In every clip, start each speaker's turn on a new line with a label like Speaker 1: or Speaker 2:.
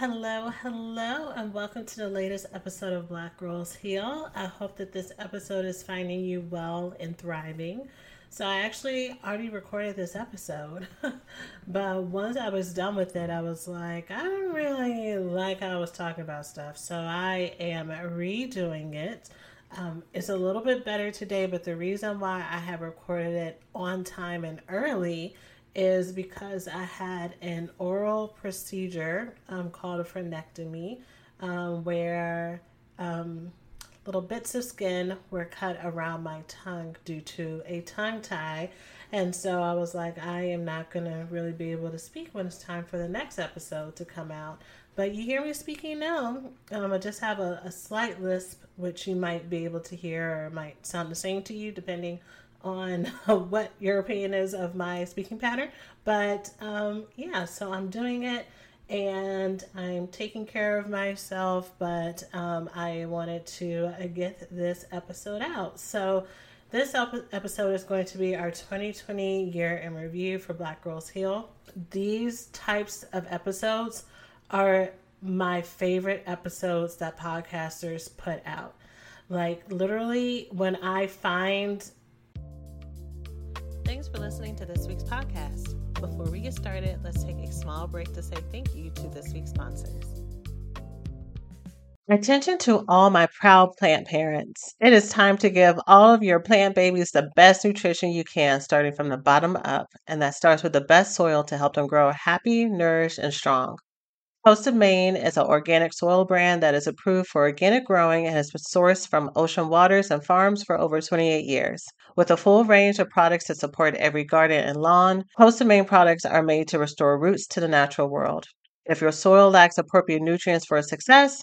Speaker 1: Hello, hello, and welcome to the latest episode of Black Girls Heal. I hope that this episode is finding you well and thriving. So, I actually already recorded this episode, but once I was done with it, I was like, I don't really like how I was talking about stuff. So, I am redoing it. Um, it's a little bit better today, but the reason why I have recorded it on time and early is because I had an oral procedure um, called a frenectomy, um, where um, little bits of skin were cut around my tongue due to a tongue tie. And so I was like, I am not going to really be able to speak when it's time for the next episode to come out. But you hear me speaking now. Um, I just have a, a slight lisp, which you might be able to hear or might sound the same to you, depending on what your opinion is of my speaking pattern. But um, yeah, so I'm doing it and I'm taking care of myself, but um, I wanted to get this episode out. So, this episode is going to be our 2020 year in review for Black Girls Heal. These types of episodes are my favorite episodes that podcasters put out. Like, literally, when I find Thanks for listening to this week's podcast. Before we get started, let's take a small break to say thank you to this week's sponsors. Attention to all my proud plant parents. It is time to give all of your plant babies the best nutrition you can, starting from the bottom up, and that starts with the best soil to help them grow happy, nourished, and strong. Coast of Maine is an organic soil brand that is approved for organic growing and has been sourced from ocean waters and farms for over 28 years. With a full range of products that support every garden and lawn, Coast of Maine products are made to restore roots to the natural world. If your soil lacks appropriate nutrients for success,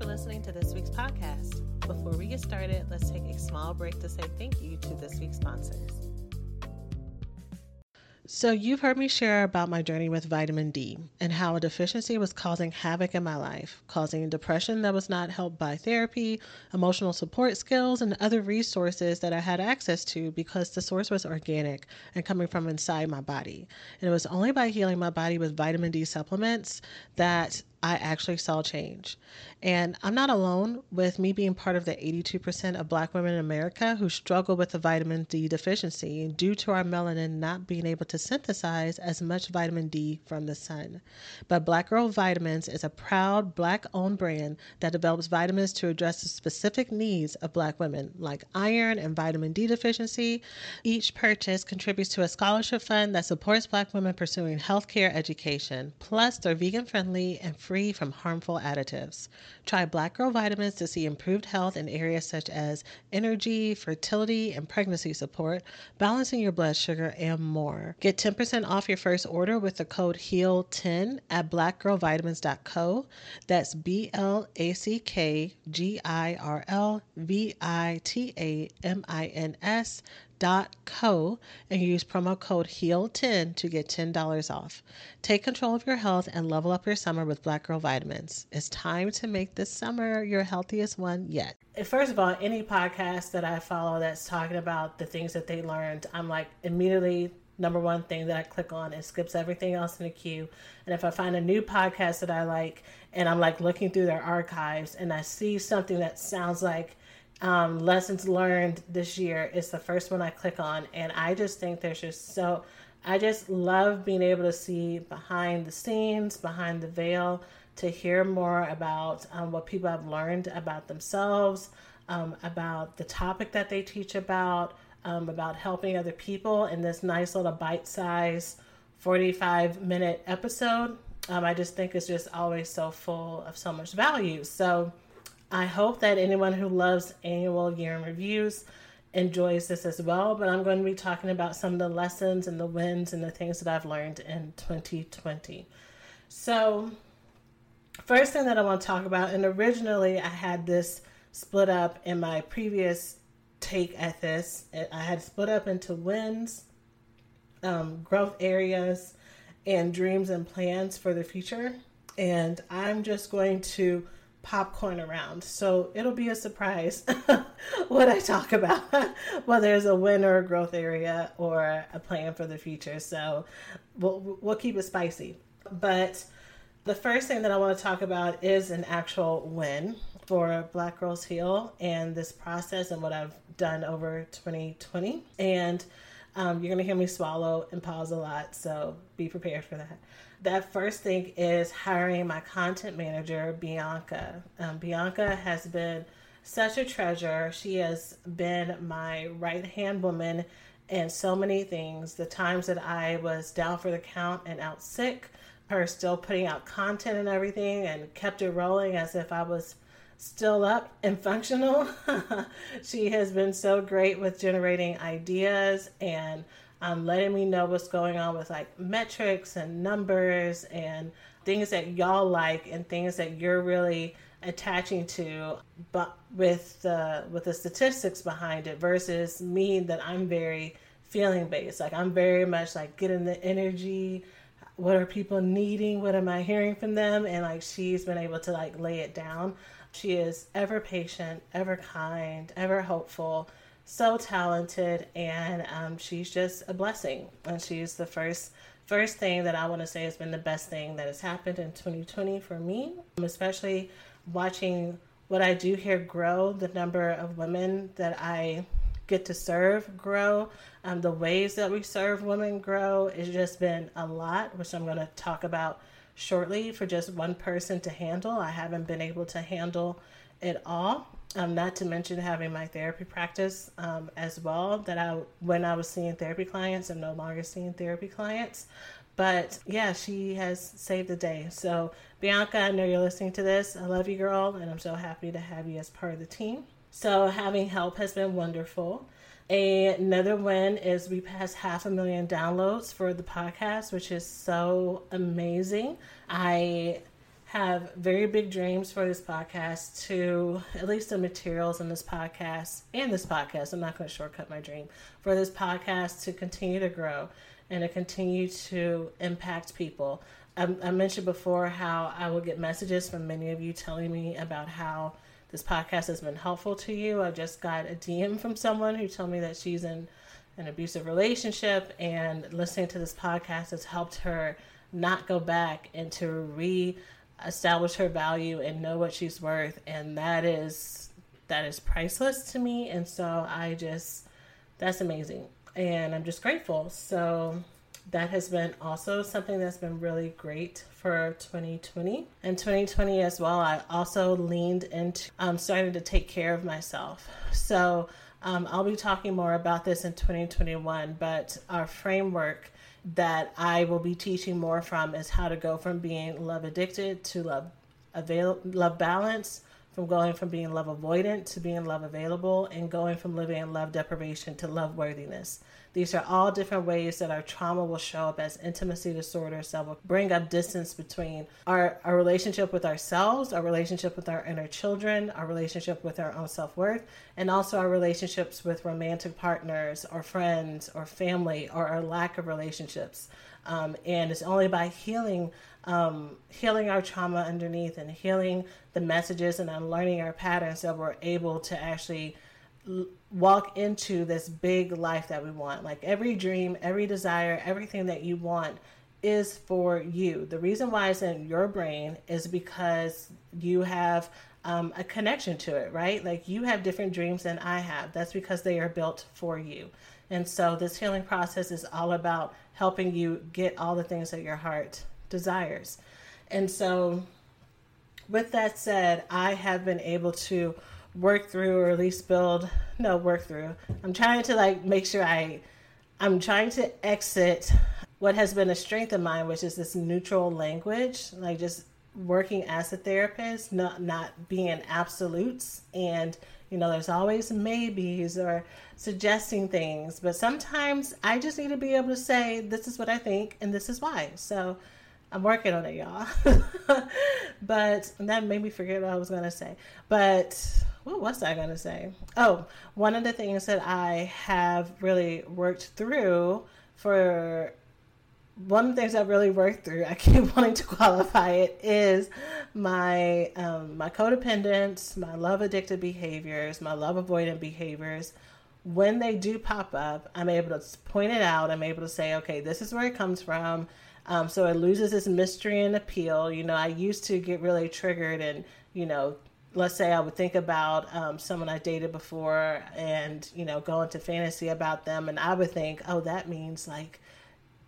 Speaker 1: for listening to this week's podcast. Before we get started, let's take a small break to say thank you to this week's sponsors. So, you've heard me share about my journey with vitamin D and how a deficiency was causing havoc in my life, causing depression that was not helped by therapy, emotional support skills, and other resources that I had access to because the source was organic and coming from inside my body. And it was only by healing my body with vitamin D supplements that I actually saw change. And I'm not alone with me being part of the 82% of black women in America who struggle with the vitamin D deficiency due to our melanin not being able to synthesize as much vitamin D from the sun. But Black Girl Vitamins is a proud black owned brand that develops vitamins to address the specific needs of black women, like iron and vitamin D deficiency. Each purchase contributes to a scholarship fund that supports black women pursuing healthcare education. Plus, they're vegan friendly and free from harmful additives. Try Black Girl Vitamins to see improved health in areas such as energy, fertility, and pregnancy support, balancing your blood sugar, and more. Get 10% off your first order with the code HEAL10 at blackgirlvitamins.co. That's B L A C K G I R L V I T A M I N S co and use promo code HEAL10 to get $10 off. Take control of your health and level up your summer with Black Girl Vitamins. It's time to make this summer your healthiest one yet. First of all, any podcast that I follow that's talking about the things that they learned, I'm like immediately number one thing that I click on. It skips everything else in the queue. And if I find a new podcast that I like and I'm like looking through their archives and I see something that sounds like um, lessons learned this year is the first one I click on, and I just think there's just so. I just love being able to see behind the scenes, behind the veil, to hear more about um, what people have learned about themselves, um, about the topic that they teach about, um, about helping other people in this nice little bite size 45 minute episode. Um, I just think it's just always so full of so much value. So, I hope that anyone who loves annual year in reviews enjoys this as well. But I'm going to be talking about some of the lessons and the wins and the things that I've learned in 2020. So, first thing that I want to talk about, and originally I had this split up in my previous take at this. I had split up into wins, um, growth areas, and dreams and plans for the future. And I'm just going to popcorn around. So it'll be a surprise what I talk about, whether it's a win or a growth area or a plan for the future. So we'll, we'll keep it spicy. But the first thing that I want to talk about is an actual win for Black Girls Heal and this process and what I've done over 2020. And um, you're going to hear me swallow and pause a lot. So be prepared for that that first thing is hiring my content manager, Bianca. Um, Bianca has been such a treasure. She has been my right hand woman in so many things. The times that I was down for the count and out sick, her still putting out content and everything and kept it rolling as if I was still up and functional. she has been so great with generating ideas and um, letting me know what's going on with like metrics and numbers and things that y'all like and things that you're really attaching to but with the with the statistics behind it versus me that I'm very feeling based like I'm very much like getting the energy. What are people needing? What am I hearing from them? And like she's been able to like lay it down. She is ever patient ever kind ever hopeful so talented, and um, she's just a blessing. And she's the first first thing that I want to say has been the best thing that has happened in 2020 for me, especially watching what I do here grow, the number of women that I get to serve grow, um, the ways that we serve women grow. It's just been a lot, which I'm going to talk about shortly for just one person to handle. I haven't been able to handle it all. Um, not to mention having my therapy practice um, as well. That I, when I was seeing therapy clients, I'm no longer seeing therapy clients. But yeah, she has saved the day. So, Bianca, I know you're listening to this. I love you, girl, and I'm so happy to have you as part of the team. So, having help has been wonderful. Another win is we passed half a million downloads for the podcast, which is so amazing. I have very big dreams for this podcast to at least the materials in this podcast and this podcast. I'm not going to shortcut my dream for this podcast to continue to grow and to continue to impact people. I, I mentioned before how I will get messages from many of you telling me about how this podcast has been helpful to you. I just got a DM from someone who told me that she's in an abusive relationship and listening to this podcast has helped her not go back and to re establish her value and know what she's worth and that is that is priceless to me and so i just that's amazing. And i'm just grateful. So that has been also something that's been really great for 2020 and 2020 as well. I also leaned into um, starting to take care of myself. So Um, I'll be talking more about this in 2021, but our framework that I will be teaching more from is how to go from being love addicted to love avail- love balance, from going from being love avoidant to being love available, and going from living in love deprivation to love worthiness. These are all different ways that our trauma will show up as intimacy disorders that will bring up distance between our, our relationship with ourselves, our relationship with our inner children, our relationship with our own self worth, and also our relationships with romantic partners or friends or family or our lack of relationships. Um, and it's only by healing um, healing our trauma underneath and healing the messages and unlearning our patterns that we're able to actually walk into this big life that we want. Like every dream, every desire, everything that you want is for you. The reason why it's in your brain is because you have um, a connection to it, right? Like you have different dreams than I have. That's because they are built for you. And so this healing process is all about helping you get all the things that your heart desires. And so, with that said, I have been able to work through or at least build no work through i'm trying to like make sure i i'm trying to exit what has been a strength of mine which is this neutral language like just working as a therapist not not being absolutes and you know there's always maybes or suggesting things but sometimes i just need to be able to say this is what i think and this is why so I'm working on it, y'all. but that made me forget what I was to say. But what was I going to say? Oh, one of the things that I have really worked through for one of the things I've really worked through, I keep wanting to qualify it, is my um, my codependence, my love addicted behaviors, my love avoidant behaviors. When they do pop up, I'm able to point it out. I'm able to say, okay, this is where it comes from. Um, so it loses its mystery and appeal. You know, I used to get really triggered and, you know, let's say I would think about um, someone I dated before and, you know, go into fantasy about them. And I would think, oh, that means like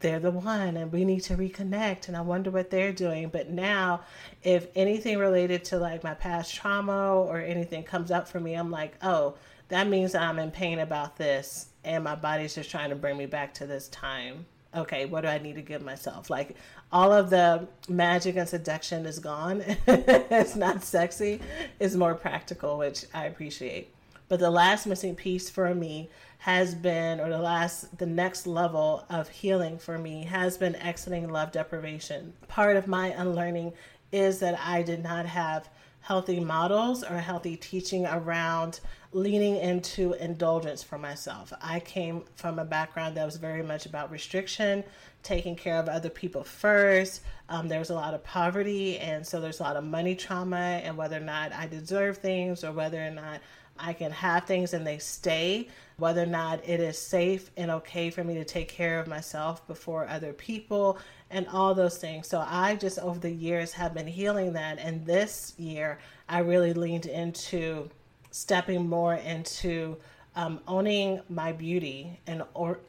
Speaker 1: they're the one and we need to reconnect. And I wonder what they're doing. But now, if anything related to like my past trauma or anything comes up for me, I'm like, oh, that means I'm in pain about this. And my body's just trying to bring me back to this time okay, what do I need to give myself? Like all of the magic and seduction is gone. it's not sexy. It's more practical, which I appreciate. But the last missing piece for me has been, or the last, the next level of healing for me has been exiting love deprivation. Part of my unlearning is that I did not have healthy models or healthy teaching around leaning into indulgence for myself. I came from a background that was very much about restriction, taking care of other people first. Um, was a lot of poverty, and so there's a lot of money trauma, and whether or not I deserve things or whether or not I can have things and they stay, whether or not it is safe and okay for me to take care of myself before other people, and all those things. So I just over the years have been healing that. And this year, I really leaned into stepping more into um, owning my beauty and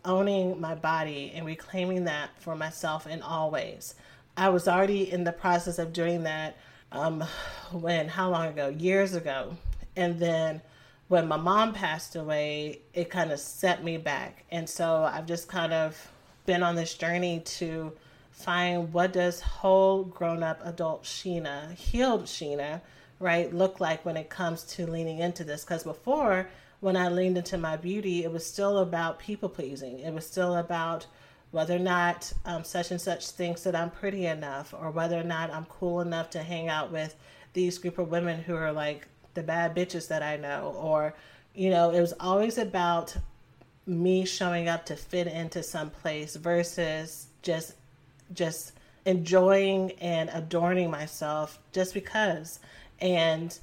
Speaker 1: owning my body and reclaiming that for myself in all ways. I was already in the process of doing that um, when, how long ago? Years ago. And then when my mom passed away, it kind of set me back. And so I've just kind of been on this journey to find what does whole grown up adult Sheena, healed Sheena, right, look like when it comes to leaning into this. Because before, when I leaned into my beauty, it was still about people pleasing. It was still about whether or not um, such and such thinks that I'm pretty enough, or whether or not I'm cool enough to hang out with these group of women who are like the bad bitches that I know, or you know, it was always about me showing up to fit into some place versus just just enjoying and adorning myself just because. And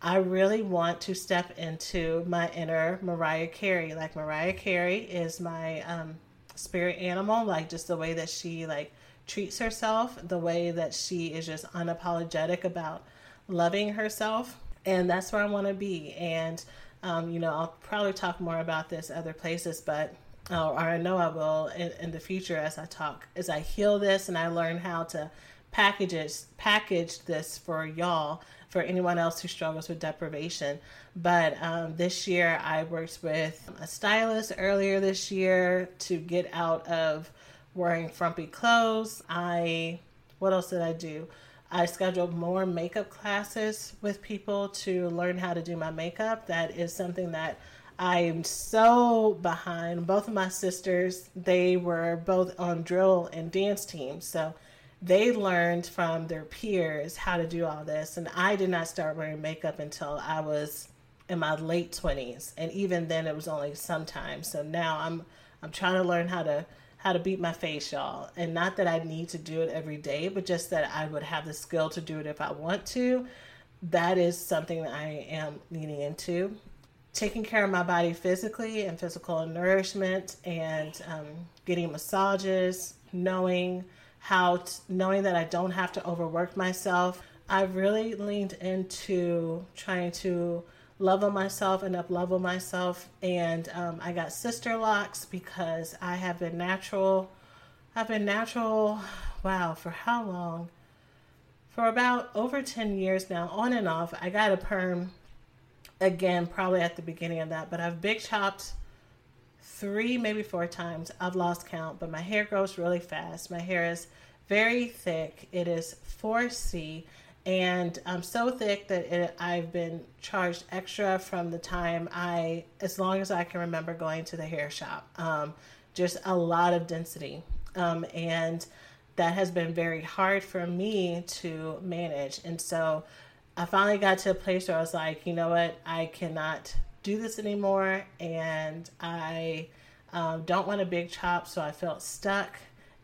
Speaker 1: I really want to step into my inner Mariah Carey. Like Mariah Carey is my um, spirit animal, like just the way that she like treats herself, the way that she is just unapologetic about loving herself. And that's where I want to be. And, um, you know, I'll probably talk more about this other places, but or I know I will in, in the future as I talk, as I heal this and I learn how to packages package this for y'all for anyone else who struggles with deprivation. But um, this year, I worked with a stylist earlier this year to get out of wearing frumpy clothes. I what else did I do? I scheduled more makeup classes with people to learn how to do my makeup. That is something that I'm so behind. Both of my sisters, they were both on drill and dance teams. So they learned from their peers how to do all this. And I did not start wearing makeup until I was in my late 20s. And even then it was only sometimes. So now I'm I'm trying to learn how to how to beat my face, y'all. And not that I need to do it every day, but just that I would have the skill to do it if I want to. That is something that I am leaning into. Taking care of my body physically and physical nourishment and um, getting massages, knowing how, knowing that I don't have to overwork myself. I've really leaned into trying to level myself and up level myself. And um, I got Sisterlocks because I have been natural. I've been natural, wow, for how long? For about over 10 years now, on and off. I got a perm again, probably at the beginning of that, but I've big chopped three, maybe four times. I've lost count, but my hair grows really fast. My hair is very thick. It is 4C and I'm so thick that it, I've been charged extra from the time I, as long as I can remember going to the hair shop. Um, just a lot of density. Um, and that has been very hard for me to manage. And so I finally got to a place where I was like, you know what, I cannot do this anymore. And I um, don't want a big chop. So I felt stuck.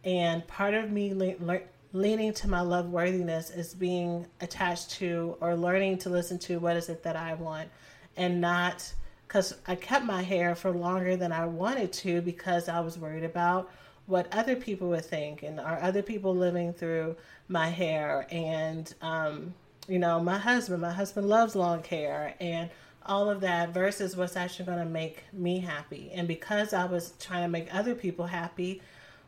Speaker 1: And part of me le- leaning to my love worthiness is being attached to or learning to listen to what is it that I want and not because I kept my hair for longer than I wanted to because I was worried about what other people would think and are other people living through my hair? And um, you know my husband my husband loves long hair and all of that versus what's actually going to make me happy. And because i was trying to make other people happy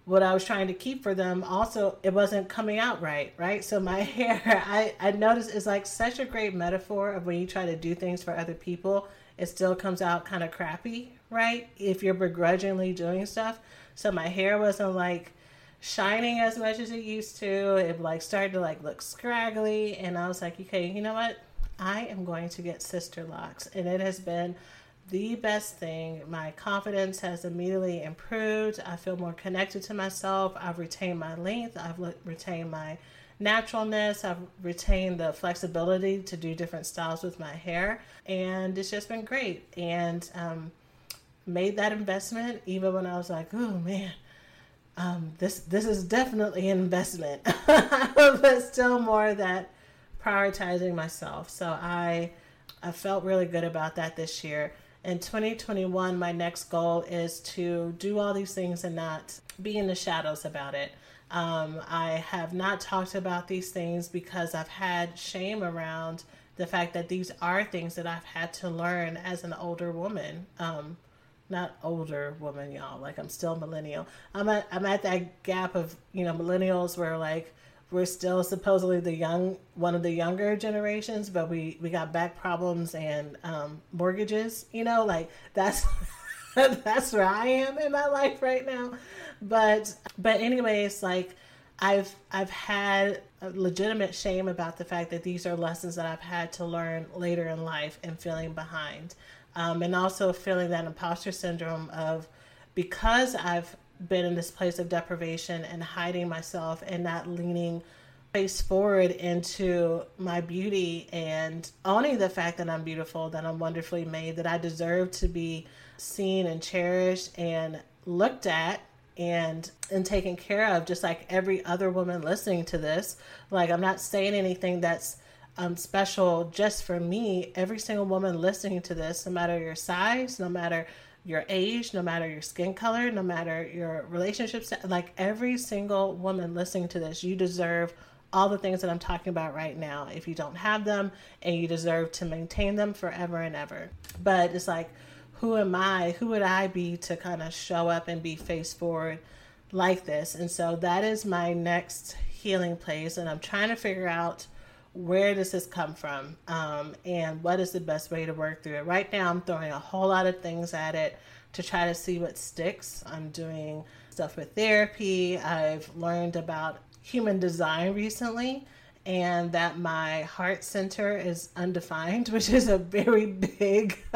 Speaker 1: what I was trying to keep for them also it wasn't coming out right, right? So my hair, I, I noticed is like such a great metaphor of when you try to do things for other people, it still comes out kind of crappy, right? If you're begrudgingly doing stuff. So my hair wasn't like shining as much as it used to. It like started to like look scraggly and I was like, okay, you know what? I am going to get Sisterlocks." and it has been the best thing. My confidence has immediately improved. I feel more connected to myself. I've retained my length. I've retained my naturalness. I've retained the flexibility to do different styles with my hair. And it's just been great. And um, made that investment even when I was like, oh man. Um, this this is definitely an investment, but still more that prioritizing myself. So I I felt really good about that this year in 2021, my next goal is to do all these things and not be in the shadows about it. Um, I have not talked about these things because I've had shame around the fact that these are things that I've had to learn as an older woman. Um, not older woman, y'all. Like I'm still millennial. I'm at I'm at that gap of you know millennials where like we're still supposedly the young one of the younger generations, but we we got back problems and um, mortgages. You know, like that's that's where I am in my life right now. But but anyways, like I've I've had legitimate shame about the fact that these are lessons that I've had to learn later in life and feeling behind, um, and also feeling that imposter syndrome of because I've been in this place of deprivation and hiding myself and not leaning face forward into my beauty and owning the fact that I'm beautiful, that I'm wonderfully made, that I deserve to be seen and cherished and looked at and and taken care of just like every other woman listening to this. Like i'm not saying anything that's um, special just for me. Every single woman listening to this no matter your size no matter your age, no matter your skin color, no matter your relationships, like every single woman listening to this, you deserve all the things that I'm talking about right now. If you don't have them, and you deserve to maintain them forever and ever. But it's like, who am I? Who would I be to kind of show up and be face forward like this? And so that is my next healing place, and I'm trying to figure out where does this come from um, and what is the best way to work through it. Right now, I'm throwing a whole lot of things at it to try to see what sticks. I'm doing stuff with therapy. I've learned about human design recently and that my heart center is undefined, which is a very big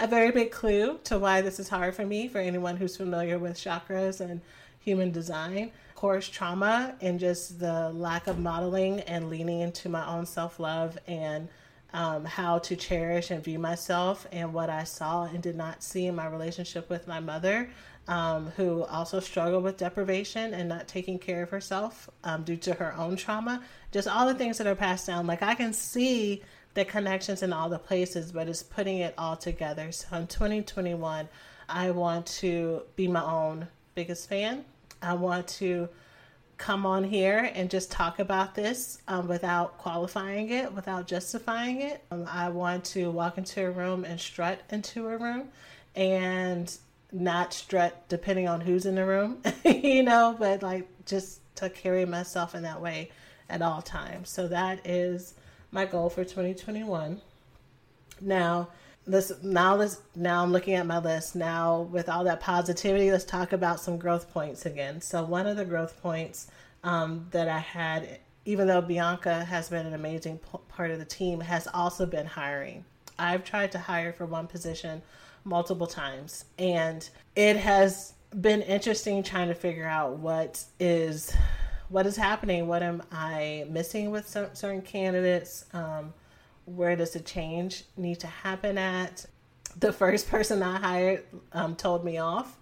Speaker 1: a very big clue to why this is hard for me for anyone who's familiar with chakras and human design. Course, trauma and just the lack of modeling and leaning into my own self-love and um, how to cherish and view myself and what I saw and did not see in my relationship with my mother, um, who also struggled with deprivation and not taking care of herself um, due to her own trauma. Just all the things that are passed down. Like I can see the connections in all the places, but it's putting it all together. So in 2021, I want to be my own biggest fan. I want to come on here and just talk about this um, without qualifying it, without justifying it. Um, I want to walk into a room and strut into a room and not strut depending on who's in the room, you know, but like just to carry myself in that way at all times. So that is my goal for 2021. Now, this now let's now I'm looking at my list now with all that positivity. Let's talk about some growth points again. So one of the growth points um, that I had, even though Bianca has been an amazing p- part of the team, has also been hiring. I've tried to hire for one position multiple times, and it has been interesting trying to figure out what is what is happening. What am I missing with some, certain candidates? Um, where does the change need to happen at? The first person I hired um, told me off,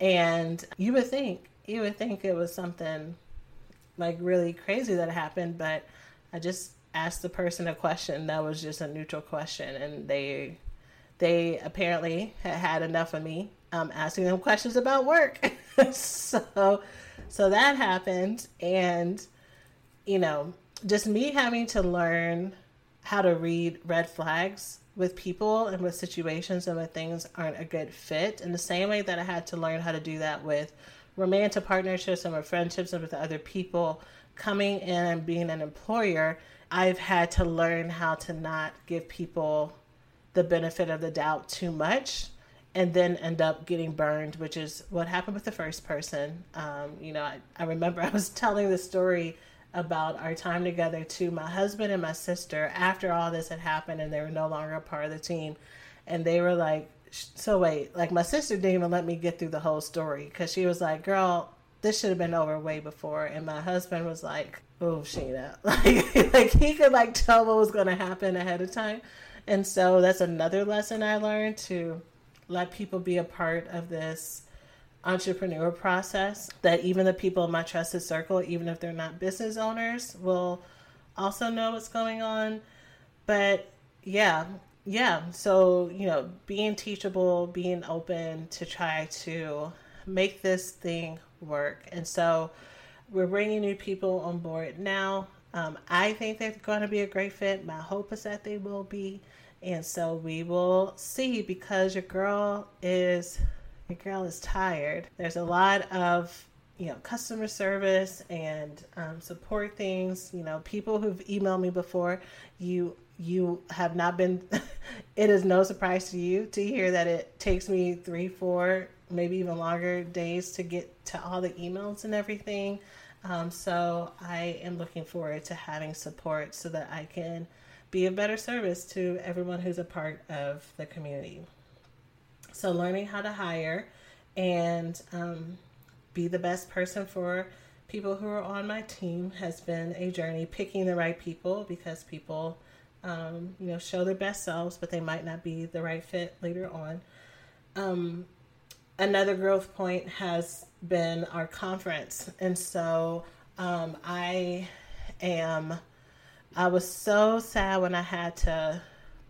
Speaker 1: and you would think you would think it was something like really crazy that happened, but I just asked the person a question that was just a neutral question, and they they apparently had had enough of me um, asking them questions about work. so so that happened, and you know, just me having to learn how to read red flags with people and with situations and when things aren't a good fit in the same way that I had to learn how to do that with romantic partnerships and with friendships and with other people coming in and being an employer I've had to learn how to not give people the benefit of the doubt too much and then end up getting burned, which is what happened with the first person. Um, you know, I, I remember I was telling the story about our time together to my husband and my sister after all this had happened and they were no longer a part of the team. And they were like, so wait, like my sister didn't even let me get through the whole story because she was like, girl, this should have been over way before. And my husband was like, oh, Sheena. Like, like he could like tell what was going to happen ahead of time. And so that's another lesson I learned to let people be a part of this entrepreneur process that even the people in my trusted circle, even if they're not business owners, will also know what's going on. But yeah, yeah. So, you know, being teachable, being open to try to make this thing work. And so we're bringing new people on board now. Um, I think they're going to be a great fit. My hope is that they will be. And so we will see because your girl is your girl is tired. There's a lot of you know customer service and um, support things. You know, people who've emailed me before. You you have not been. it is no surprise to you to hear that it takes me three, four, maybe even longer days to get to all the emails and everything. Um, so I am looking forward to having support so that I can be a better service to everyone who's a part of the community. So, learning how to hire and um, be the best person for people who are on my team has been a journey. Picking the right people because people, um, you know, show their best selves, but they might not be the right fit later on. Um, another growth point has been our conference, and so um, I am. I was so sad when I had to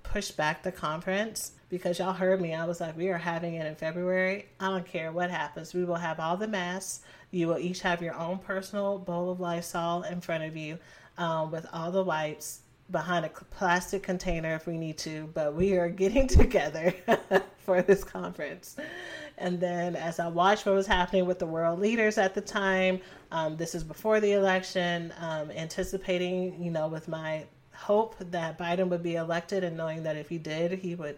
Speaker 1: push back the conference because y'all heard me. I was like, we are having it in February. I don't care what happens. We will have all the masks. You will each have your own personal bowl of Lysol in front of you um, with all the wipes. behind a plastic container if we need to, but we are getting together for this conference. And then as I watched what was happening with the world leaders at the time, um, this is before the election, um, anticipating, you know, with my hope that Biden would be elected and knowing that if he did, he would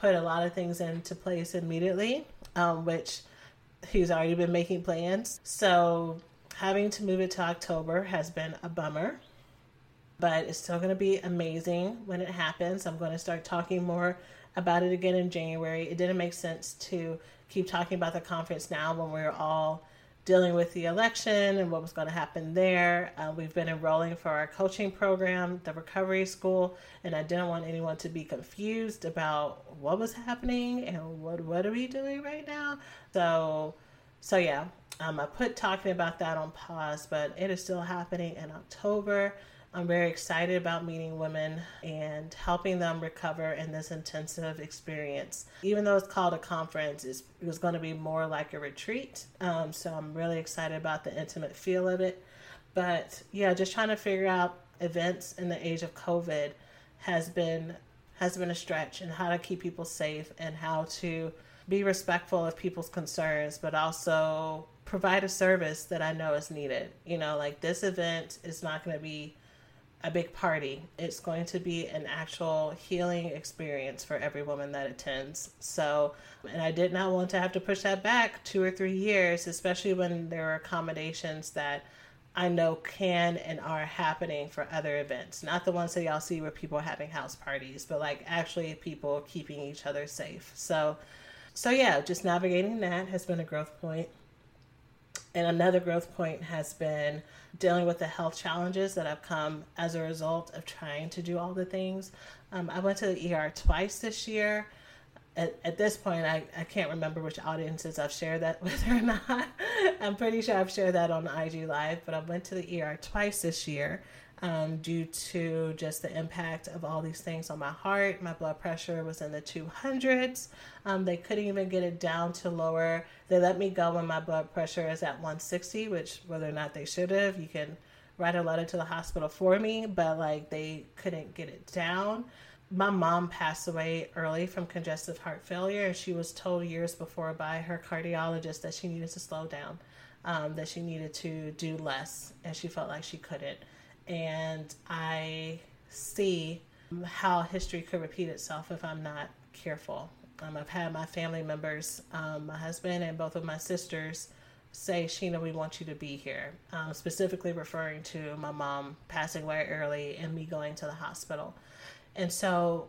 Speaker 1: put a lot of things into place immediately, um, which he's already been making plans. So having to move it to October has been a bummer, but it's still going to be amazing when it happens. I'm going to start talking more about it again in January. It didn't make sense to keep talking about the conference now when we're all dealing with the election and what was going to happen there. Uh, we've been enrolling for our coaching program, the recovery school, and I didn't want anyone to be confused about what was happening and what what are we doing right now. So, so yeah, um, I put talking about that on pause, but it is still happening in October. I'm very excited about meeting women and helping them recover in this intensive experience. Even though it's called a conference, it was going to be more like a retreat. Um, so I'm really excited about the intimate feel of it. But yeah, just trying to figure out events in the age of COVID has been has been a stretch and how to keep people safe and how to be respectful of people's concerns, but also provide a service that I know is needed. You know, like this event is not going to be a big party. It's going to be an actual healing experience for every woman that attends. So, and I did not want to have to push that back two or three years, especially when there are accommodations that I know can and are happening for other events. Not the ones that y'all see where people are having house parties, but like actually people keeping each other safe. So, so yeah, just navigating that has been a growth point. And another growth point has been dealing with the health challenges that have come as a result of trying to do all the things. Um, I went to the ER twice this year. At, at this point, I, I can't remember which audiences I've shared that with or not. I'm pretty sure I've shared that on IG Live, but I went to the ER twice this year um, due to just the impact of all these things on my heart. My blood pressure was in the 200s. Um, they couldn't even get it down to lower. They let me go when my blood pressure is at 160, which whether or not they should have, you can write a letter to the hospital for me, but like they couldn't get it down. My mom passed away early from congestive heart failure, and she was told years before by her cardiologist that she needed to slow down, um, that she needed to do less, and she felt like she couldn't and I see how history could repeat itself if I'm not careful. Um, I've had my family members, um, my husband and both of my sisters, say, Sheena, we want you to be here, um, specifically referring to my mom passing away early and me going to the hospital. And so,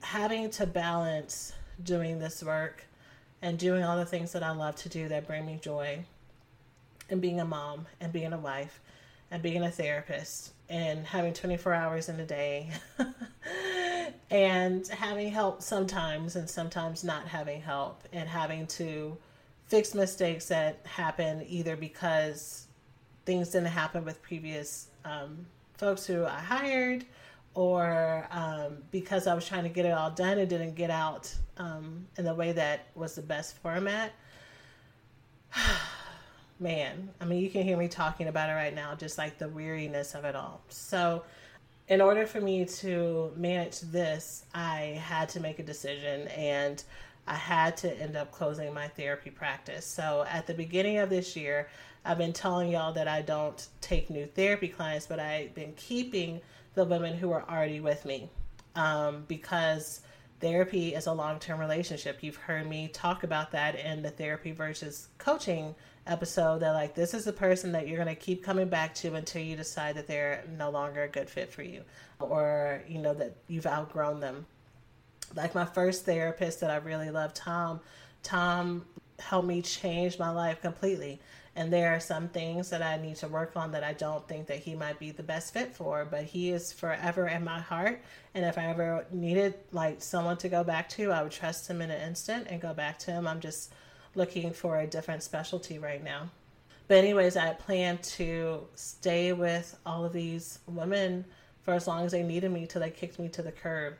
Speaker 1: having to balance doing this work and doing all the things that I love to do that bring me joy, and being a mom and being a wife and being a therapist and having 24 hours in a day and having help sometimes and sometimes not having help and having to fix mistakes that happen either because things didn't happen with previous um, folks who I hired or um, because I was trying to get it all done, it didn't get out um, in the way that was the best format. man, I mean, you can hear me talking about it right now, just like the weariness of it all. So, in order for me to manage this, I had to make a decision and I had to end up closing my therapy practice. So, at the beginning of this year, I've been telling y'all that I don't take new therapy clients, but I've been keeping the women who are already with me um, because therapy is a long term relationship. You've heard me talk about that in the therapy versus coaching episode that like this is the person that you're going to keep coming back to until you decide that they're no longer a good fit for you or you know that you've outgrown them like my first therapist that i really loved tom tom helped me change my life completely and there are some things that i need to work on that i don't think that he might be the best fit for but he is forever in my heart and if i ever needed like someone to go back to i would trust him in an instant and go back to him i'm just looking for a different specialty right now. But, anyways, I plan to stay with all of these women for as long as they needed me till they kicked me to the curb.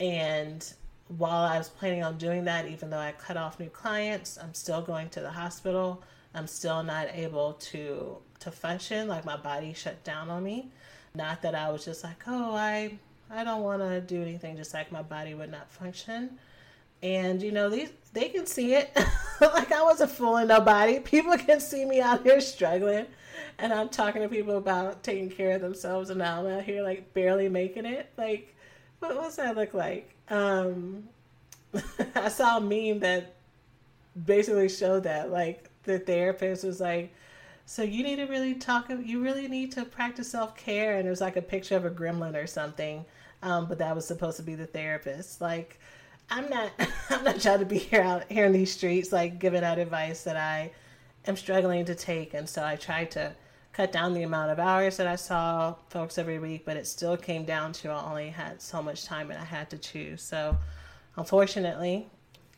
Speaker 1: And while I was planning on doing that, even though I cut off new clients, I'm still going to the hospital. I'm still not able to to function. Like my body shut down on me. Not that I was just like, oh, I I don't want to do anything just like my body would not function. And you know, these they can see it. like I wasn't fooling nobody. People can see me out here struggling. And I'm talking to people about taking care of themselves and now I'm out here like barely making it. Like what what's that look like? Um I saw a meme that basically showed that. Like the therapist was like, so you need to really talk. You really need to practice self care. And it was like a picture of a gremlin or something. Um, but that was supposed to be the therapist. Like, I'm not. I'm not trying to be here out here in these streets, like giving out advice that I am struggling to take. And so I tried to cut down the amount of hours that I saw folks every week, but it still came down to I only had so much time and I had to choose. So, unfortunately,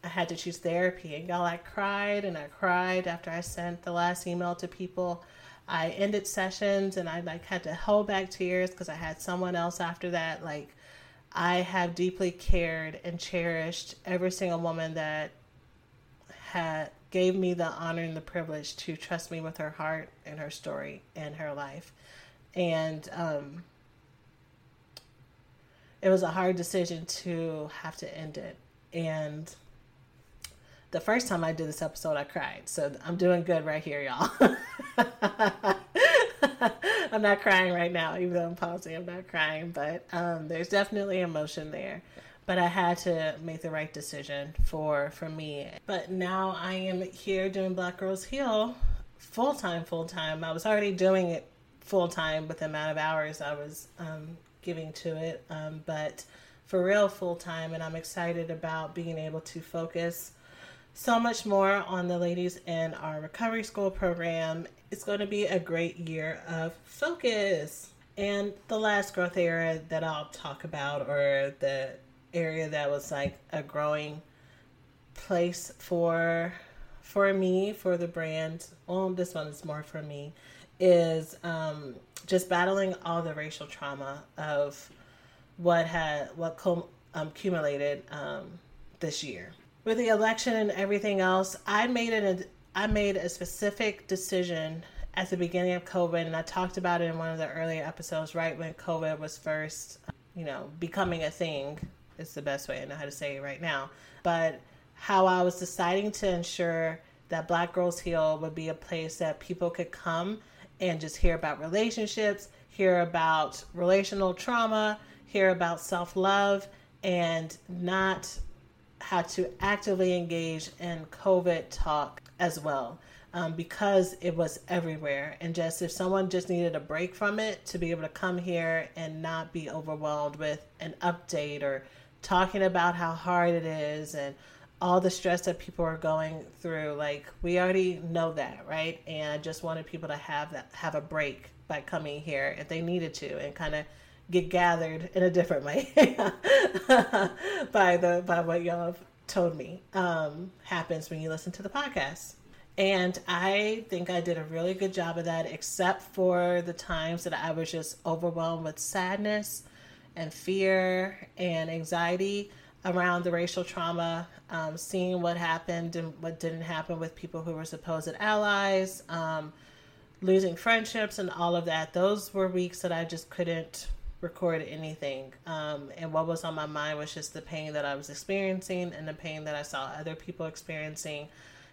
Speaker 1: I had to choose therapy. And y'all, I cried and I cried after I sent the last email to people. I ended sessions and I like had to hold back tears because I had someone else after that. Like I have deeply cared and cherished every single woman that had gave me the honor and the privilege to trust me with her heart and her story and her life. And um, it was a hard decision to have to end it. And the first time I did this episode, I cried. So I'm doing good right here, y'all. I'm not crying right now, even though I'm pausing. I'm not crying, but um, there's definitely emotion there. But I had to make the right decision for for me. But now I am here doing Black Girls Heal full time, full time. I was already doing it full time with the amount of hours I was um, giving to it, um, but for real full time. And I'm excited about being able to focus so much more on the ladies in our recovery school program. It's going to be a great year of focus. And the last growth area that I'll talk about, or the area that was like a growing place for for me for the brand well this one is more for me is um, just battling all the racial trauma of what had what com- um, accumulated um, this year with the election and everything else, I made it. I made a specific decision at the beginning of COVID, and I talked about it in one of the earlier episodes, right when COVID was first, you know, becoming a thing. Is the best way I know how to say it right now. But how I was deciding to ensure that Black Girls Heal would be a place that people could come and just hear about relationships, hear about relational trauma, hear about self love, and not had to actively engage in COVID talk as well um, because it was everywhere. And just if someone just needed a break from it, to be able to come here and not be overwhelmed with an update or talking about how hard it is and all the stress that people are going through like we already know that right and i just wanted people to have that have a break by coming here if they needed to and kind of get gathered in a different way by the by what y'all have told me um, happens when you listen to the podcast. And I think I did a really good job of that, except for the times that I was just overwhelmed with sadness and fear and anxiety around the racial trauma, um, seeing what happened and what didn't happen with people who were supposed allies, um, losing friendships, and all of that. Those were weeks that I just couldn't record anything. Um, and what was on my mind was just the pain that I was experiencing and the pain that I saw other people experiencing.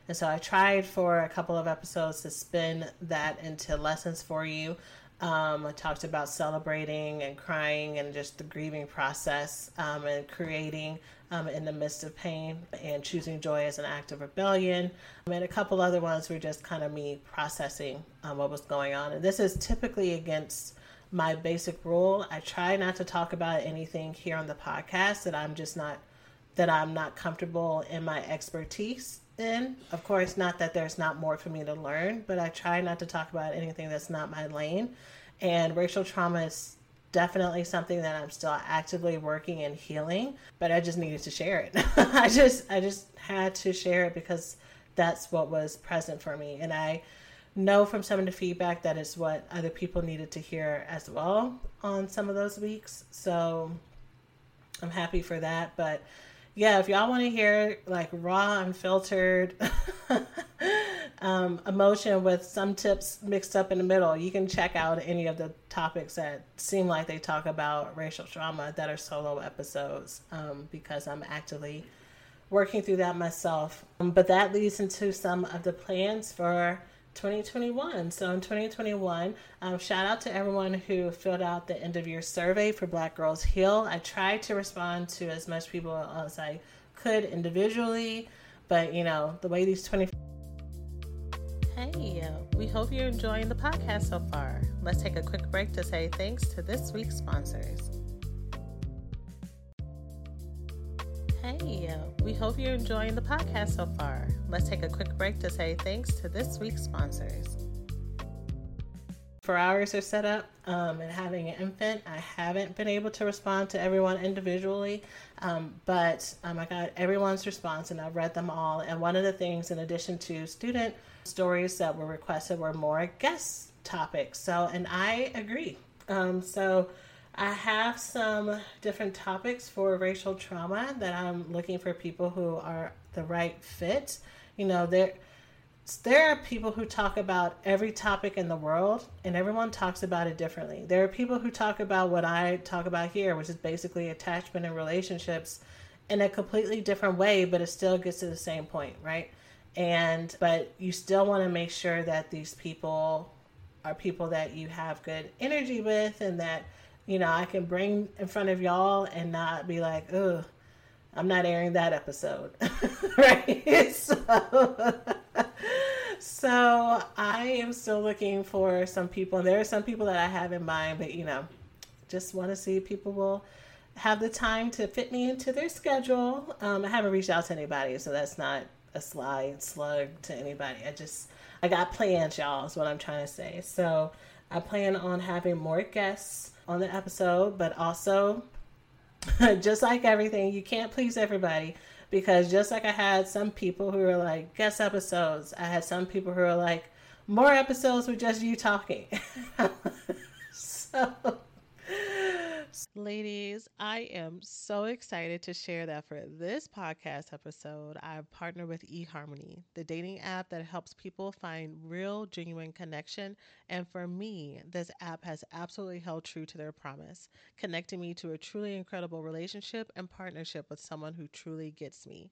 Speaker 1: And so I tried for a couple of episodes to spin that into lessons for you. Um, I talked about celebrating and crying and just the grieving process um, and creating um, in the midst of pain and choosing joy as an act of rebellion. and a couple other ones were just kind of me processing um, what was going on. And this is typically against my basic rule. I try not to talk about anything here on the podcast that I'm just not that I'm not comfortable in my expertise in. Of course, not that there's not more for me to learn, but I try not to talk about anything that's not my lane. And racial trauma is definitely something that I'm still actively working and healing, but I just needed to share it. I just I just had to share it because that's what was present for me and I know from some of the feedback that is what other people needed to hear as well on some of those weeks. So I'm happy for that. But yeah, if y'all want to hear like raw, unfiltered um, emotion with some tips mixed up in the middle. You can check out any of the topics that seem like they talk about racial trauma that are solo episodes um, because I'm actively working through that myself. Um, but that leads into some of the plans for 2021. So in 2021, um, shout out to everyone who filled out the end of year survey for Black Girls Heal. I tried to respond to as much people as I could individually, but you know, the way these 20 Hey, we hope you're enjoying the podcast so far. Let's take a quick break to say thanks to this week's sponsors. Hey, we hope you're enjoying the podcast so far. Let's take a quick break to say thanks to this week's sponsors. For hours are set up um, and having an infant, I haven't been able to respond to everyone individually, um, but um, I got everyone's response and I've read them all. And one of the things, in addition to student stories that were requested, were more guest topics. So, and I agree. Um, so, I have some different topics for racial trauma that I'm looking for people who are the right fit. You know, there there are people who talk about every topic in the world and everyone talks about it differently. There are people who talk about what I talk about here, which is basically attachment and relationships in a completely different way, but it still gets to the same point, right? And but you still want to make sure that these people are people that you have good energy with and that you know, I can bring in front of y'all and not be like, ugh, I'm not airing that episode. right? So, so I am still looking for some people, and there are some people that I have in mind, but you know, just want to see if people will have the time to fit me into their schedule. Um, I haven't reached out to anybody, so that's not a slide slug to anybody. I just I got plans, y'all. Is what I'm trying to say. So I plan on having more guests on the episode, but also, just like everything, you can't please everybody because just like I had some people who were like guest episodes, I had some people who were like more episodes with just you talking. so Ladies, I am so excited to share that for this podcast episode, I've partnered with eHarmony, the dating app that helps people find real, genuine connection. And for me, this app has absolutely held true to their promise, connecting me to a truly incredible relationship and partnership with someone who truly gets me.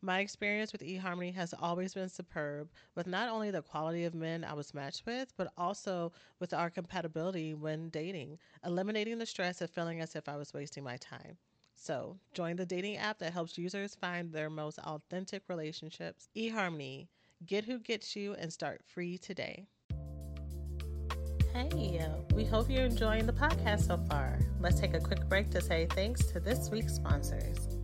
Speaker 1: My experience with eHarmony has always been superb, with not only the quality of men I was matched with, but also with our compatibility when dating, eliminating the stress of feeling as if I was wasting my time. So, join the dating app that helps users find their most authentic relationships. eHarmony, get who gets you and start free today. Hey, we hope you're enjoying the podcast so far. Let's take a quick break to say thanks to this week's sponsors.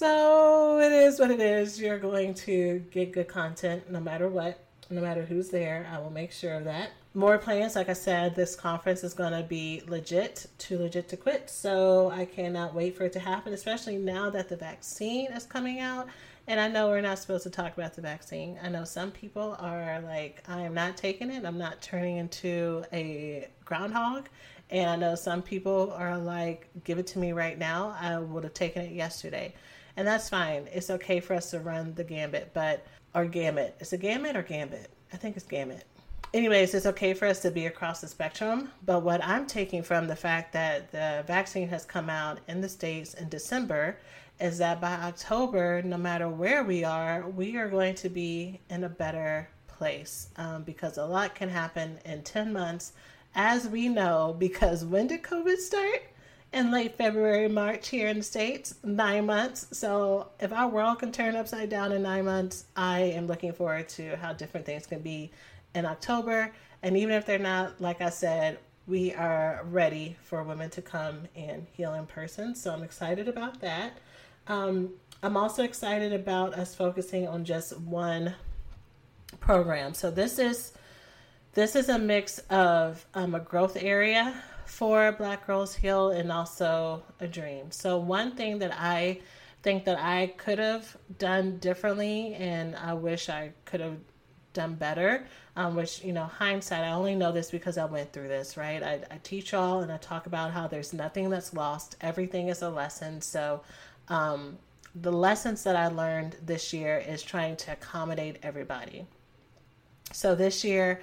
Speaker 1: So it is what it is. You're going to get good content no matter what, no matter who's there. I will make sure of that. More plans. Like I said, this conference is going to be legit, too legit to quit. So I cannot wait for it to happen, especially now that the vaccine is coming out. And I know we're not supposed to talk about the vaccine. I know some people are like, I am not taking it. I'm not turning into a groundhog. And I know some people are like, give it to me right now. I would have taken it yesterday and that's fine. It's okay for us to run the gambit, but or gamut. Is a gamut or gambit? I think it's gamut. Anyways, it's okay for us to be across the spectrum, but what I'm taking from the fact that the vaccine has come out in the States in December is that by October, no matter where we are, we are going to be in a better place um, because a lot can happen in 10 months, as we know, because when did COVID start? In late February, March here in the States, nine months. So if our world can turn upside down in nine months, I am looking forward to how different things can be in October. And even if they're not, like I said, we are ready for women to come and heal in person. So I'm excited about that. Um, I'm also excited about us focusing on just one program. So this is this is a mix of um, a growth area for Black Girls Heal and also a dream. So, one thing that I think that I could have done differently and I wish I could have done better, um, which, you know, hindsight, I only know this because I went through this, right? I, I teach y'all and I talk about how there's nothing that's lost, everything is a lesson. So, um, the lessons that I learned this year is trying to accommodate everybody. So, this year,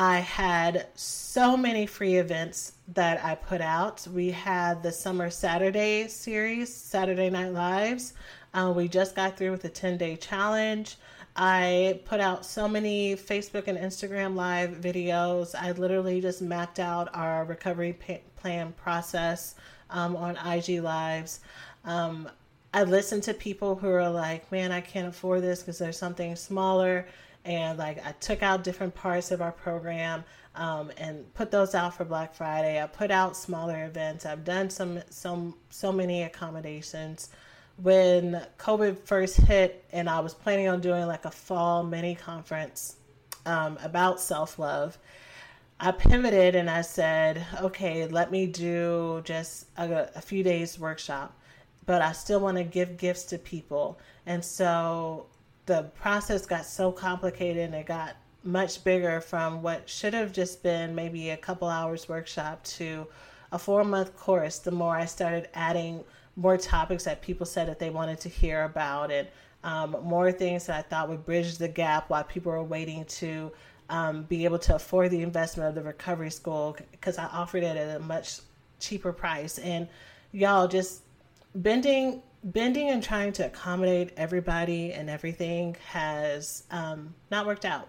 Speaker 1: I had so many free events that I put out. We had the Summer Saturday series, Saturday Night Lives. Uh, we just got through with the 10 day challenge. I put out so many Facebook and Instagram live videos. I literally just mapped out our recovery pa- plan process um, on IG Lives. Um, I listened to people who are like, man, I can't afford this because there's something smaller and like I took out different parts of our program um, and put those out for Black Friday. I put out smaller events. I've done some some so many accommodations. When COVID first hit, and I was planning on doing like a fall mini conference um, about self love, I pivoted and I said, okay, let me do just a, a few days workshop, but I still want to give gifts to people. And so the process got so complicated and it got much bigger from what should have just been maybe a couple hours workshop to a four month course the more i started adding more topics that people said that they wanted to hear about and um, more things that i thought would bridge the gap while people were waiting to um, be able to afford the investment of the recovery school because i offered it at a much cheaper price. And y'all just bending bending and trying to accommodate everybody and everything has um, not worked out.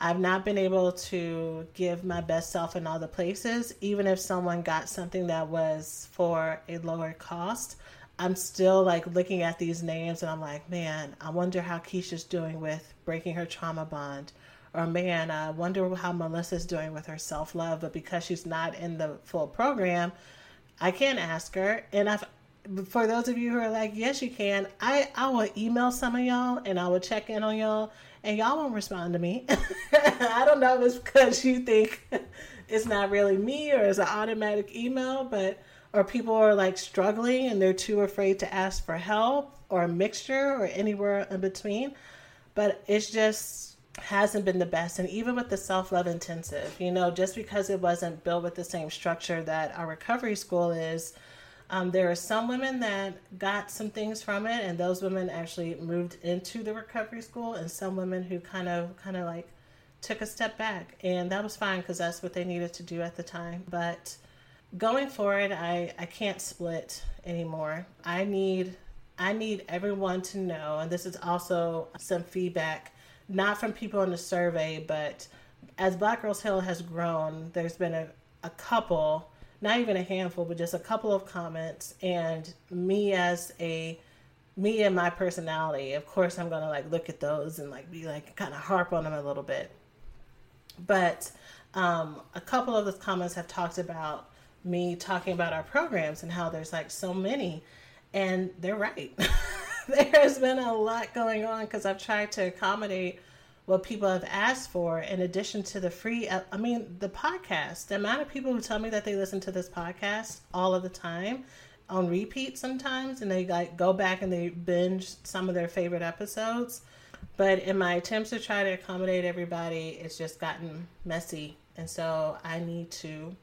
Speaker 1: I've not been able to give my best self in all the places, even if someone got something that was for a lower cost. I'm still like looking at these names and I'm like, man, I wonder how Keisha's doing with breaking her trauma bond. Or man, I wonder how Melissa's doing with her self love. But because she's not in the full program, I can't ask her. And I've for those of you who are like, yes, you can, I, I will email some of y'all and I will check in on y'all and y'all won't respond to me. I don't know if it's because you think it's not really me or it's an automatic email, but or people are like struggling and they're too afraid to ask for help or a mixture or anywhere in between. But it's just hasn't been the best. And even with the self love intensive, you know, just because it wasn't built with the same structure that our recovery school is um, there are some women that got some things from it, and those women actually moved into the recovery school, and some women who kind of, kind of like took a step back, and that was fine because that's what they needed to do at the time. But going forward, I I can't split anymore. I need I need everyone to know, and this is also some feedback, not from people in the survey, but as Black Girls Heal has grown, there's been a, a couple not even a handful, but just a couple of comments. And me as a me and my personality, of course, I'm gonna like look at those and like be like kind of harp on them a little bit. But um, a couple of the comments have talked about me talking about our programs and how there's like so many, and they're right. There's been a lot going on because I've tried to accommodate what people have asked for in addition to the free uh, i mean the podcast. The amount of people who tell me that they listen to this podcast all of the time on repeat sometimes and they like go back and they binge some of their favorite episodes. But in my attempts to try to accommodate everybody it's just gotten messy. And so i need to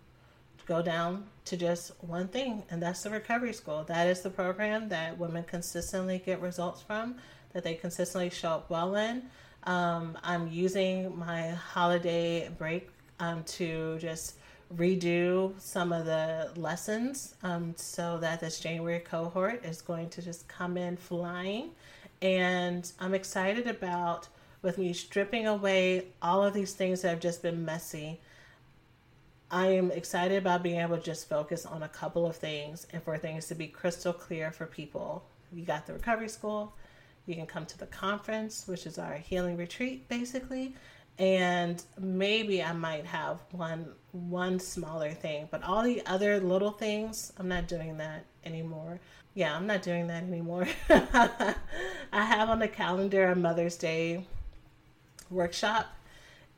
Speaker 1: go down to just one thing and that's the recovery school. That is the program that women consistently get results from that they consistently show up well in um, I'm using my holiday break um, to just redo some of the lessons um, so that this January cohort is going to just come in flying. And I'm excited about with me stripping away all of these things that have just been messy. I am excited about being able to just focus on a couple of things and for things to be crystal clear for people. You got the recovery school, you can come to the conference, which is our healing retreat, basically. And maybe I might have one one smaller thing, but all the other little things, I'm not doing that anymore. Yeah, I'm not doing that anymore. I have on the calendar a Mother's Day workshop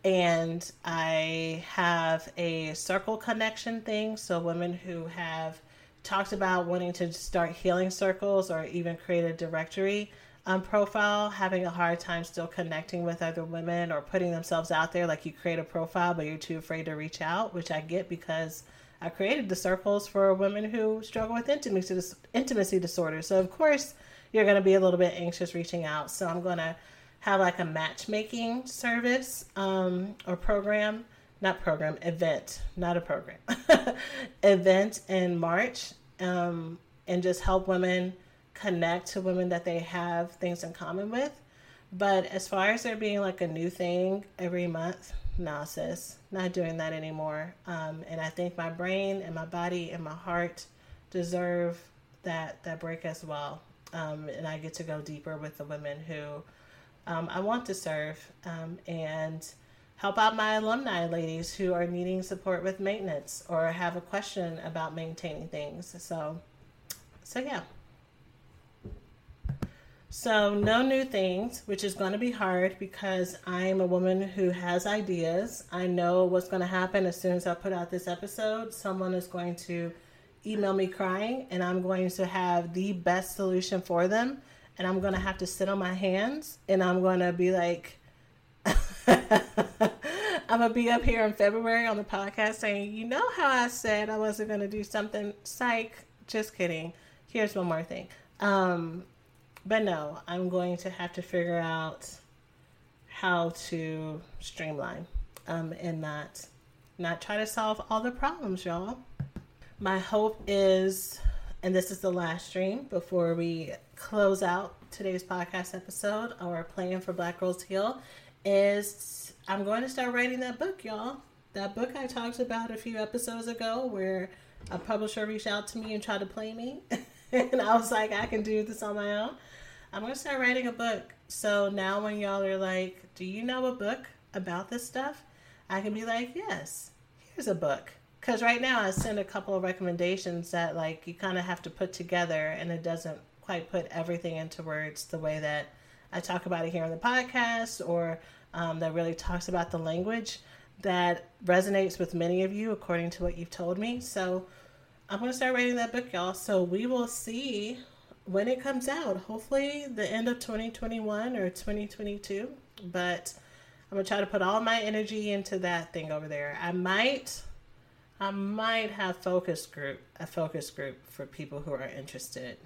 Speaker 1: And I have a circle connection thing. So, women who have talked about wanting to start healing circles or even create a directory um, profile, having a hard time still connecting with other women or putting themselves out there. Like you create a profile, but you're too afraid to reach out, which I get because I created the circles for women who struggle with intimacy intimacy disorders. So of course you're going to be a little bit anxious reaching out. So I'm going to have like a matchmaking service um, or program, not program, event, not a program, event in March, um, and just help women connect to women that they have things in common with. But as far as there being like a new thing every month, nah, sis, not doing that anymore. Um, and I think my brain and my body and my heart deserve that that break as well. Um, and I get to go deeper with the women who um, I want to serve um, and help out my alumni ladies who are needing support with maintenance or have a question about maintaining things. So, so yeah. So, no new things, which is going to be hard because I'm a woman who has ideas. I know what's going to happen as soon as I put out this episode. Someone is going to email me crying, and I'm going to have the best solution for them. And I'm going to have to sit on my hands, and I'm going to be like, I'm going to be up here in February on the podcast saying, You know how I said I wasn't going to do something? Psych. Just kidding. Here's one more thing. Um, but no, I'm going to have to figure out how to streamline um, and not not try to solve all the problems, y'all. My hope is, and this is the last stream before we close out today's podcast episode, our plan for Black Girls Heal is I'm going to start writing that book, y'all. That book I talked about a few episodes ago where a publisher reached out to me and tried to play me. and I was like, I can do this on my own. I'm gonna start writing a book. So now when y'all are like, do you know a book about this stuff? I can be like, yes, here's a book. Because right now I send a couple of recommendations that like you kind of have to put together, and it doesn't quite put everything into words the way that I talk about it here on the podcast, or um, that really talks about the language that resonates with many of you according to what you've told me. So I'm gonna start writing that book, y'all. So we will see when it comes out. Hopefully, the end of 2021 or 2022. But I'm gonna try to put all my energy into that thing over there. I might, I might have focus group, a focus group for people who are interested.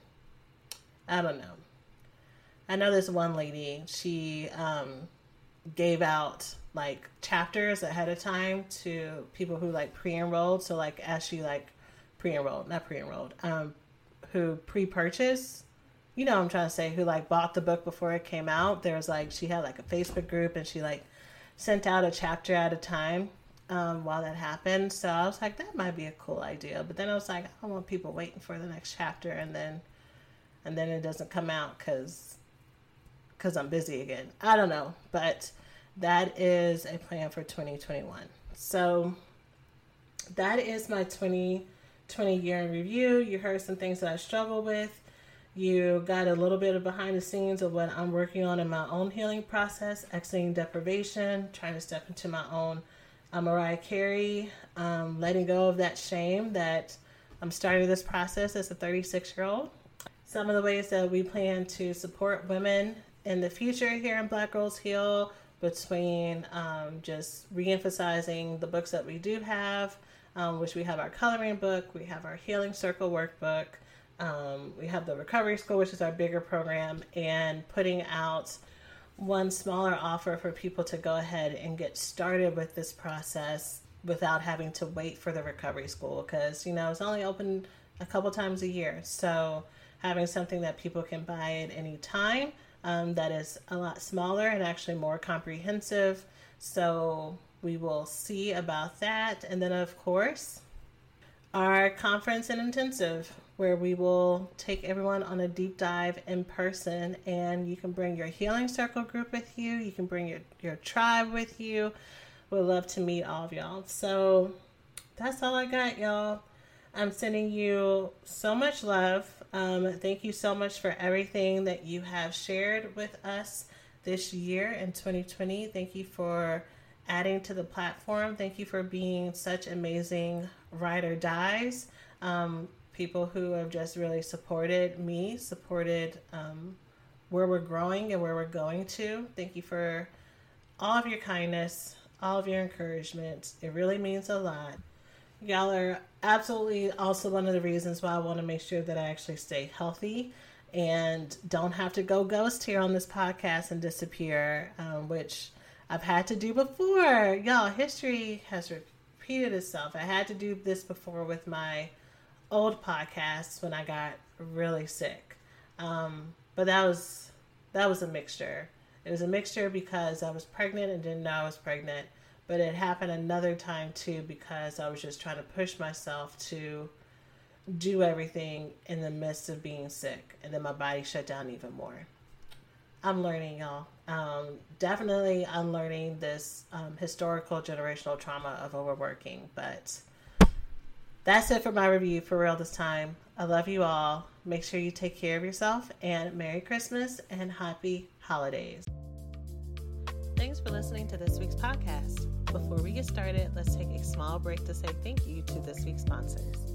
Speaker 1: I don't know. I know this one lady. She um, gave out like chapters ahead of time to people who like pre-enrolled. So like as she like pre-enrolled, not pre-enrolled, um, who pre-purchased you know I'm trying to say who like bought the book before it came out. There's like she had like a Facebook group and she like sent out a chapter at a time um, while that happened. So I was like, that might be a cool idea. But then I was like, I don't want people waiting for the next chapter and then and then it doesn't come out because because I'm busy again. I don't know, but that is a plan for 2021. So that is my 20 20 year in review. You heard some things that I struggle with. You got a little bit of behind the scenes of what I'm working on in my own healing process, exiting deprivation, trying to step into my own uh, Mariah Carey, um, letting go of that shame that I'm starting this process as a 36 year old. Some of the ways that we plan to support women in the future here in Black Girls Heal between um, just reemphasizing the books that we do have um, which we have our coloring book, we have our healing circle workbook, um, we have the recovery school, which is our bigger program, and putting out one smaller offer for people to go ahead and get started with this process without having to wait for the recovery school because you know it's only open a couple times a year. So having something that people can buy at any time um, that is a lot smaller and actually more comprehensive. So we will see about that. And then, of course, our conference and intensive, where we will take everyone on a deep dive in person. And you can bring your healing circle group with you, you can bring your, your tribe with you. We'd love to meet all of y'all. So that's all I got, y'all. I'm sending you so much love. Um, thank you so much for everything that you have shared with us this year in 2020. Thank you for adding to the platform. Thank you for being such amazing ride or dies. Um, people who have just really supported me, supported um, where we're growing and where we're going to. Thank you for all of your kindness, all of your encouragement. It really means a lot. Y'all are absolutely also one of the reasons why I want to make sure that I actually stay healthy and don't have to go ghost here on this podcast and disappear, um, which I've had to do before. Y'all, history has repeated itself. I had to do this before with my old podcasts when I got really sick. Um, but that was that was a mixture. It was a mixture because I was pregnant and didn't know I was pregnant, but it happened another time too because I was just trying to push myself to do everything in the midst of being sick, and then my body shut down even more. I'm learning, y'all. Um, definitely unlearning this um, historical generational trauma of overworking, but that's it for my review for real this time. I love you all. Make sure you take care of yourself and Merry Christmas and Happy Holidays. Thanks for listening to this week's podcast. Before we get started, let's take a small break to say thank you to this week's sponsors.